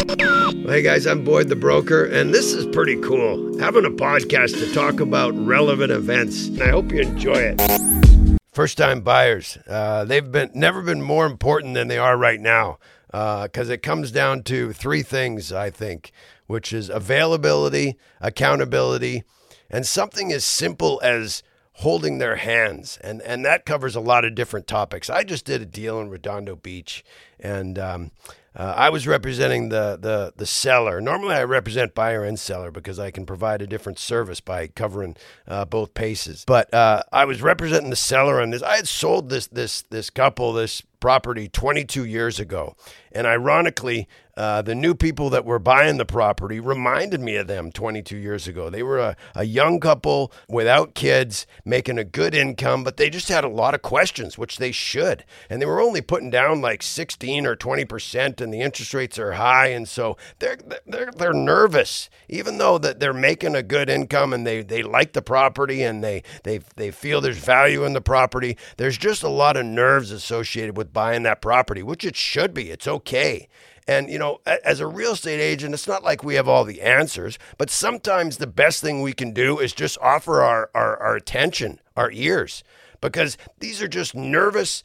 Hey guys, I'm Boyd the Broker, and this is pretty cool. Having a podcast to talk about relevant events. And I hope you enjoy it. First time buyers, uh, they've been never been more important than they are right now because uh, it comes down to three things, I think, which is availability, accountability, and something as simple as holding their hands. And, and that covers a lot of different topics. I just did a deal in Redondo Beach, and um, uh, I was representing the, the the seller. Normally, I represent buyer and seller because I can provide a different service by covering uh, both paces. But uh, I was representing the seller on this. I had sold this this this couple this property 22 years ago. And ironically, uh, the new people that were buying the property reminded me of them 22 years ago. They were a, a young couple without kids, making a good income, but they just had a lot of questions, which they should. And they were only putting down like 16 or 20%, and the interest rates are high. And so they're, they're, they're nervous, even though that they're making a good income and they, they like the property and they, they, they feel there's value in the property. There's just a lot of nerves associated with buying that property, which it should be. It's okay. And, you know, as a real estate agent, it's not like we have all the answers, but sometimes the best thing we can do is just offer our, our, our attention, our ears, because these are just nervous,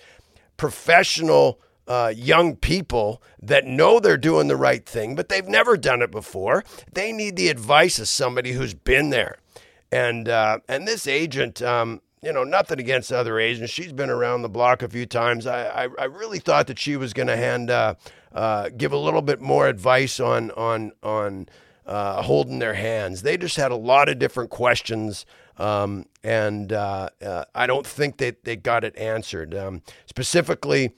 professional, uh, young people that know they're doing the right thing, but they've never done it before. They need the advice of somebody who's been there. And, uh, and this agent, um, you know, nothing against other agents. She's been around the block a few times. I, I, I really thought that she was going to hand, uh, uh, give a little bit more advice on, on, on uh, holding their hands. They just had a lot of different questions. Um, and uh, uh, I don't think that they got it answered. Um, specifically,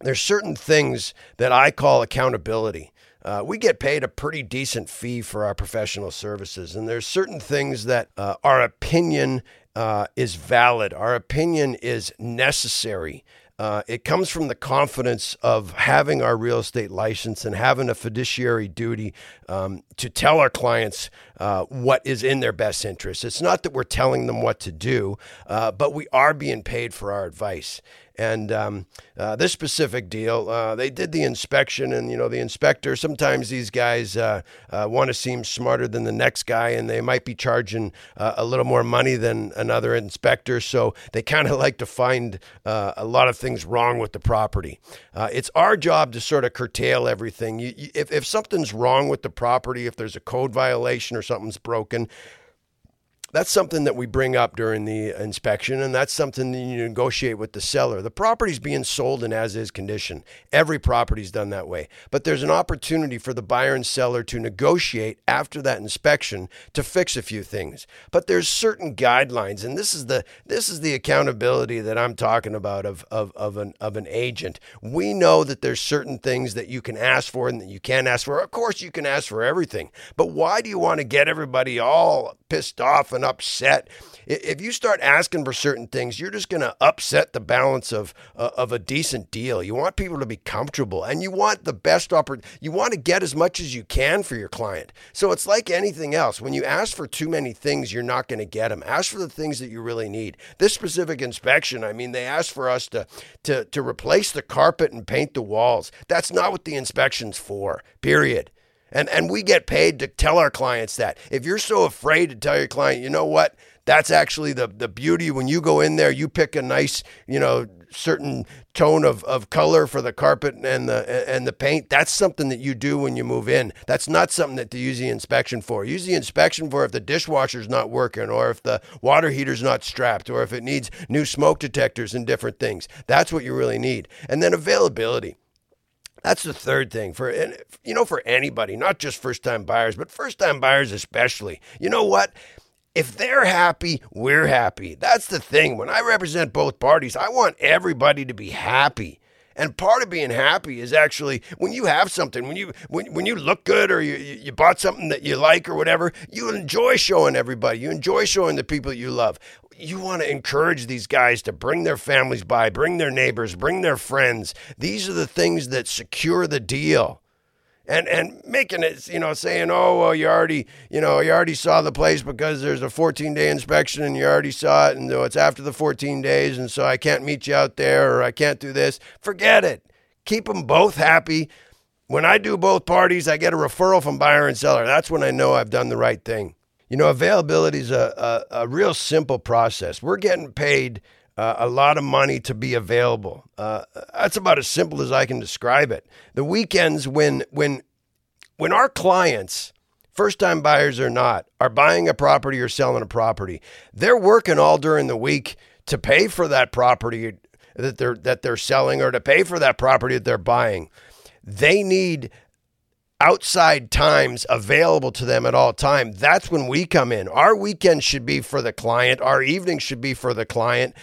there's certain things that I call accountability. Uh, we get paid a pretty decent fee for our professional services, and there's certain things that uh, our opinion uh, is valid. Our opinion is necessary. Uh, it comes from the confidence of having our real estate license and having a fiduciary duty um, to tell our clients uh, what is in their best interest. It's not that we're telling them what to do, uh, but we are being paid for our advice. And um, uh, this specific deal, uh, they did the inspection, and you know the inspector. Sometimes these guys uh, uh want to seem smarter than the next guy, and they might be charging uh, a little more money than another inspector. So they kind of like to find uh, a lot of things wrong with the property. it's our job to sort of curtail everything. You, you, if if something's wrong with the property, if there's a code violation or something's broken, that's something that we bring up during the inspection, and that's something that you negotiate with the seller. The property's being sold in as is condition. Every property's done that way. But there's an opportunity for the buyer and seller to negotiate after that inspection to fix a few things. But there's certain guidelines, and this is the this is the accountability that I'm talking about of, of, of an of an agent. We know that there's certain things that you can ask for and that you can't ask for. Of course you can ask for everything. But why do you want to get everybody all pissed off and upset. If you start asking for certain things, you're just going to upset the balance of uh, of a decent deal. You want people to be comfortable, and you want the best opportunity. You want to get as much as you can for your client. So it's like anything else. When you ask for too many things, you're not going to get them. Ask for the things that you really need. This specific inspection, I mean, they asked for us to to to replace the carpet and paint the walls. That's not what the inspection's for. Period. And and we get paid to tell our clients that. If you're so afraid to tell your client, you know what? That's actually the the beauty when you go in there, you pick a nice, you know, certain tone of, of color for the carpet and the and the paint. That's something that you do when you move in. That's not something that to use the inspection for. Use the inspection for if the dishwasher's not working or if the water heater's not strapped or if it needs new smoke detectors and different things. That's what you really need. And then availability. That's the third thing for you know for anybody, not just first-time buyers, but first-time buyers especially. You know what? If they're happy, we're happy. That's the thing. When I represent both parties, I want everybody to be happy. And part of being happy is actually when you have something, when you when, when you look good or you, you bought something that you like or whatever, you enjoy showing everybody. You enjoy showing the people you love you want to encourage these guys to bring their families by, bring their neighbors, bring their friends. These are the things that secure the deal. And and making it, you know, saying, oh well, you already, you know, you already saw the place because there's a 14 day inspection and you already saw it, and it's after the 14 days, and so I can't meet you out there or I can't do this. Forget it. Keep them both happy When I do both parties, I get a referral from buyer and seller. That's when I know I've done the right thing. You know, availability is a, a, a real simple process. We're getting paid uh, a lot of money to be available. Uh, that's about as simple as I can describe it. The weekends when when when our clients, first time buyers or not, are buying a property or selling a property, they're working all during the week to pay for that property that they're that they're selling or to pay for that property that they're buying. They need outside times available to them at all time that's when we come in. Our weekend should be for the client. Our evening should be for the client.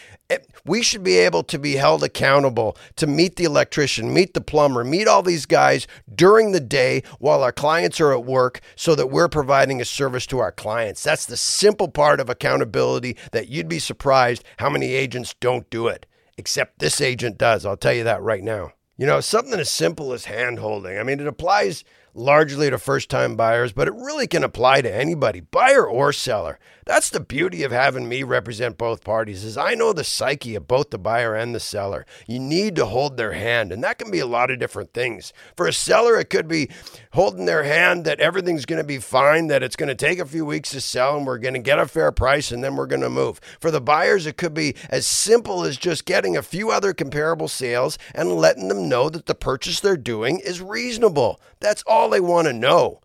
We should be able to be held accountable to meet the electrician meet the plumber meet all these guys during the day while our clients are at work so that we're providing a service to our clients. That's the simple part of accountability that you'd be surprised how many agents don't do it except this agent does. I'll tell you that right now. You know, something as simple as hand holding. I mean, it applies largely to first time buyers, but it really can apply to anybody, buyer or seller. That's the beauty of having me represent both parties is I know the psyche of both the buyer and the seller. You need to hold their hand, and that can be a lot of different things. For a seller, it could be holding their hand that everything's going to be fine, that it's going to take a few weeks to sell and we're going to get a fair price and then we're going to move. For the buyers, it could be as simple as just getting a few other comparable sales and letting them know that the purchase they're doing is reasonable. That's all they want to know.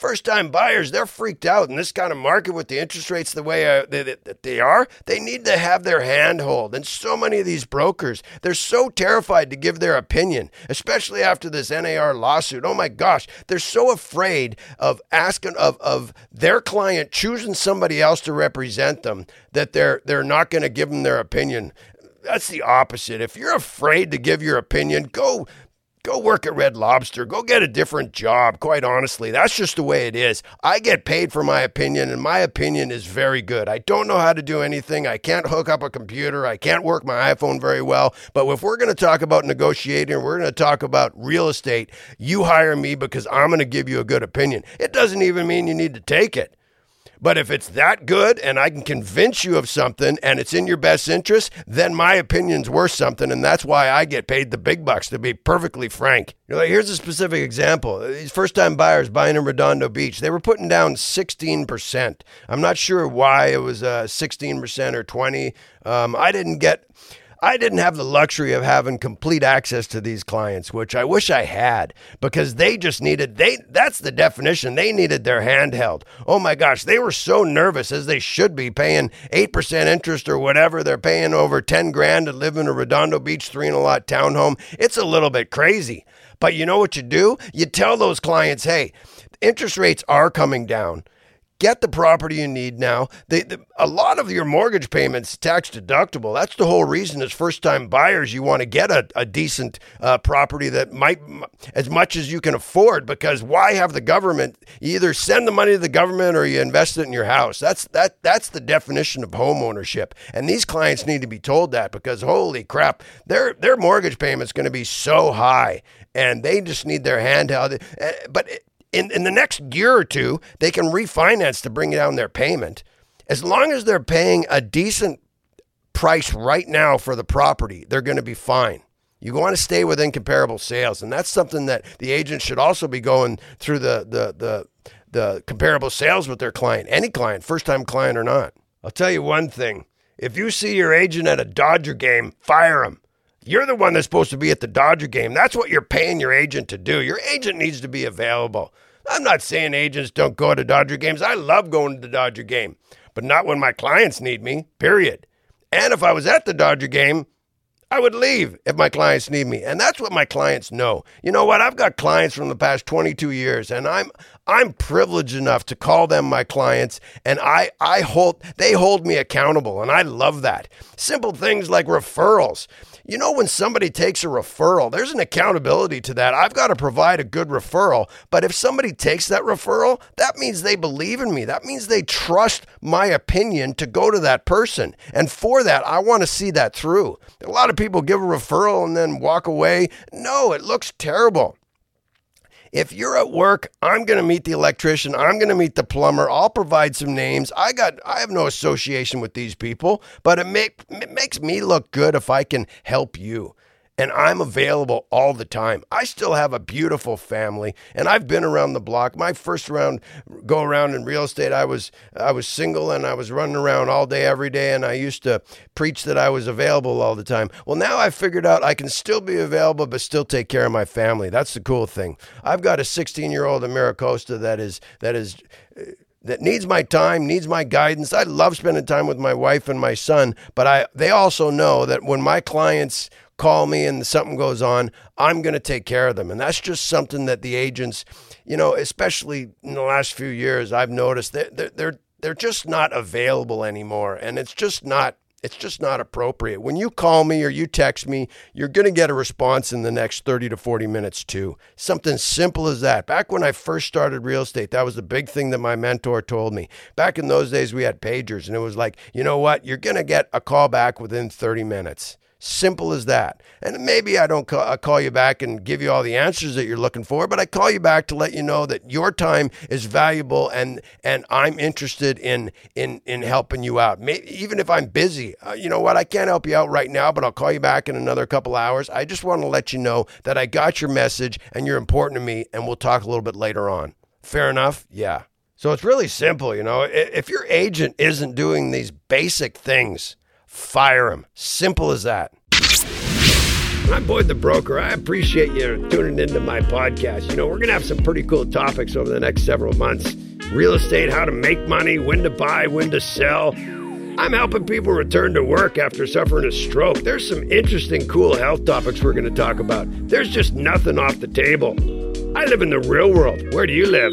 First time buyers, they're freaked out in this kind of market with the interest rates the way uh, that they are. They need to have their handhold. And so many of these brokers, they're so terrified to give their opinion, especially after this NAR lawsuit. Oh my gosh, they're so afraid of asking of, of their client choosing somebody else to represent them that they're they're not going to give them their opinion that's the opposite. If you're afraid to give your opinion, go Go work at Red Lobster. Go get a different job. Quite honestly, that's just the way it is. I get paid for my opinion, and my opinion is very good. I don't know how to do anything. I can't hook up a computer. I can't work my iPhone very well. But if we're going to talk about negotiating, we're going to talk about real estate, you hire me because I'm going to give you a good opinion. It doesn't even mean you need to take it. But if it's that good and I can convince you of something and it's in your best interest, then my opinion's worth something. And that's why I get paid the big bucks, to be perfectly frank. You know, here's a specific example. These first time buyers buying in Redondo Beach, they were putting down 16%. I'm not sure why it was uh, 16% or 20. Um, I didn't get I didn't have the luxury of having complete access to these clients, which I wish I had because they just needed they that's the definition. They needed their handheld. Oh my gosh, they were so nervous as they should be paying 8% interest or whatever. They're paying over 10 grand to live in a Redondo Beach 3 and a lot townhome. It's a little bit crazy. But you know what you do? You tell those clients, "Hey, interest rates are coming down get the property you need now. They, the, a lot of your mortgage payments tax deductible. That's the whole reason as first time buyers you want to get a, a decent uh, property that might as much as you can afford because why have the government you either send the money to the government or you invest it in your house. That's that that's the definition of home ownership. And these clients need to be told that because holy crap, their their mortgage payment's going to be so high and they just need their handheld. Eh, but in, in the next year or two, they can refinance to bring down their payment. As long as they're paying a decent price right now for the property, they're going to be fine. You want to stay within comparable sales, and that's something that the agent should also be going through the the the, the comparable sales with their client, any client, first time client or not. I'll tell you one thing: if you see your agent at a Dodger game, fire him. You're the one that's supposed to be at the Dodger game. That's what you're paying your agent to do. Your agent needs to be available. I'm not saying agents don't go to Dodger games. I love going to the Dodger game, but not when my clients need me, period. And if I was at the Dodger game, I would leave if my clients need me. And that's what my clients know. You know what? I've got clients from the past 22 years and I'm I'm privileged enough to call them my clients and I I hold they hold me accountable and I love that. Simple things like referrals. You know, when somebody takes a referral, there's an accountability to that. I've got to provide a good referral. But if somebody takes that referral, that means they believe in me. That means they trust my opinion to go to that person. And for that, I want to see that through. A lot of people give a referral and then walk away. No, it looks terrible. If you're at work, I'm going to meet the electrician. I'm going to meet the plumber. I'll provide some names. I got I have no association with these people, but it, make, it makes me look good if I can help you. And I'm available all the time. I still have a beautiful family and I've been around the block. My first round go around in real estate, I was I was single and I was running around all day every day and I used to preach that I was available all the time. Well, now I figured out I can still be available but still take care of my family. That's the cool thing. I've got a 16-year-old Americosta that is that is uh, that needs my time, needs my guidance. I love spending time with my wife and my son, but I they also know that when my clients call me and something goes on, I'm going to take care of them. And that's just something that the agents, you know, especially in the last few years, I've noticed that they're, they're, they're just not available anymore. And it's just not it's just not appropriate. When you call me or you text me, you're going to get a response in the next 30 to 40 minutes, too. Something simple as that. Back when I first started real estate, that was the big thing that my mentor told me. Back in those days, we had pagers, and it was like, you know what? You're going to get a call back within 30 minutes. Simple as that. And maybe I don't call, I call you back and give you all the answers that you're looking for, but I call you back to let you know that your time is valuable and and I'm interested in in in helping you out. Maybe, even if I'm busy, uh, you know what? I can't help you out right now, but I'll call you back in another couple hours. I just want to let you know that I got your message and you're important to me, and we'll talk a little bit later on. Fair enough? Yeah. So it's really simple, you know. If your agent isn't doing these basic things, fire him. Simple as that. I'm Boyd the Broker. I appreciate you tuning into my podcast. You know, we're going to have some pretty cool topics over the next several months real estate, how to make money, when to buy, when to sell. I'm helping people return to work after suffering a stroke. There's some interesting, cool health topics we're going to talk about. There's just nothing off the table. I live in the real world. Where do you live?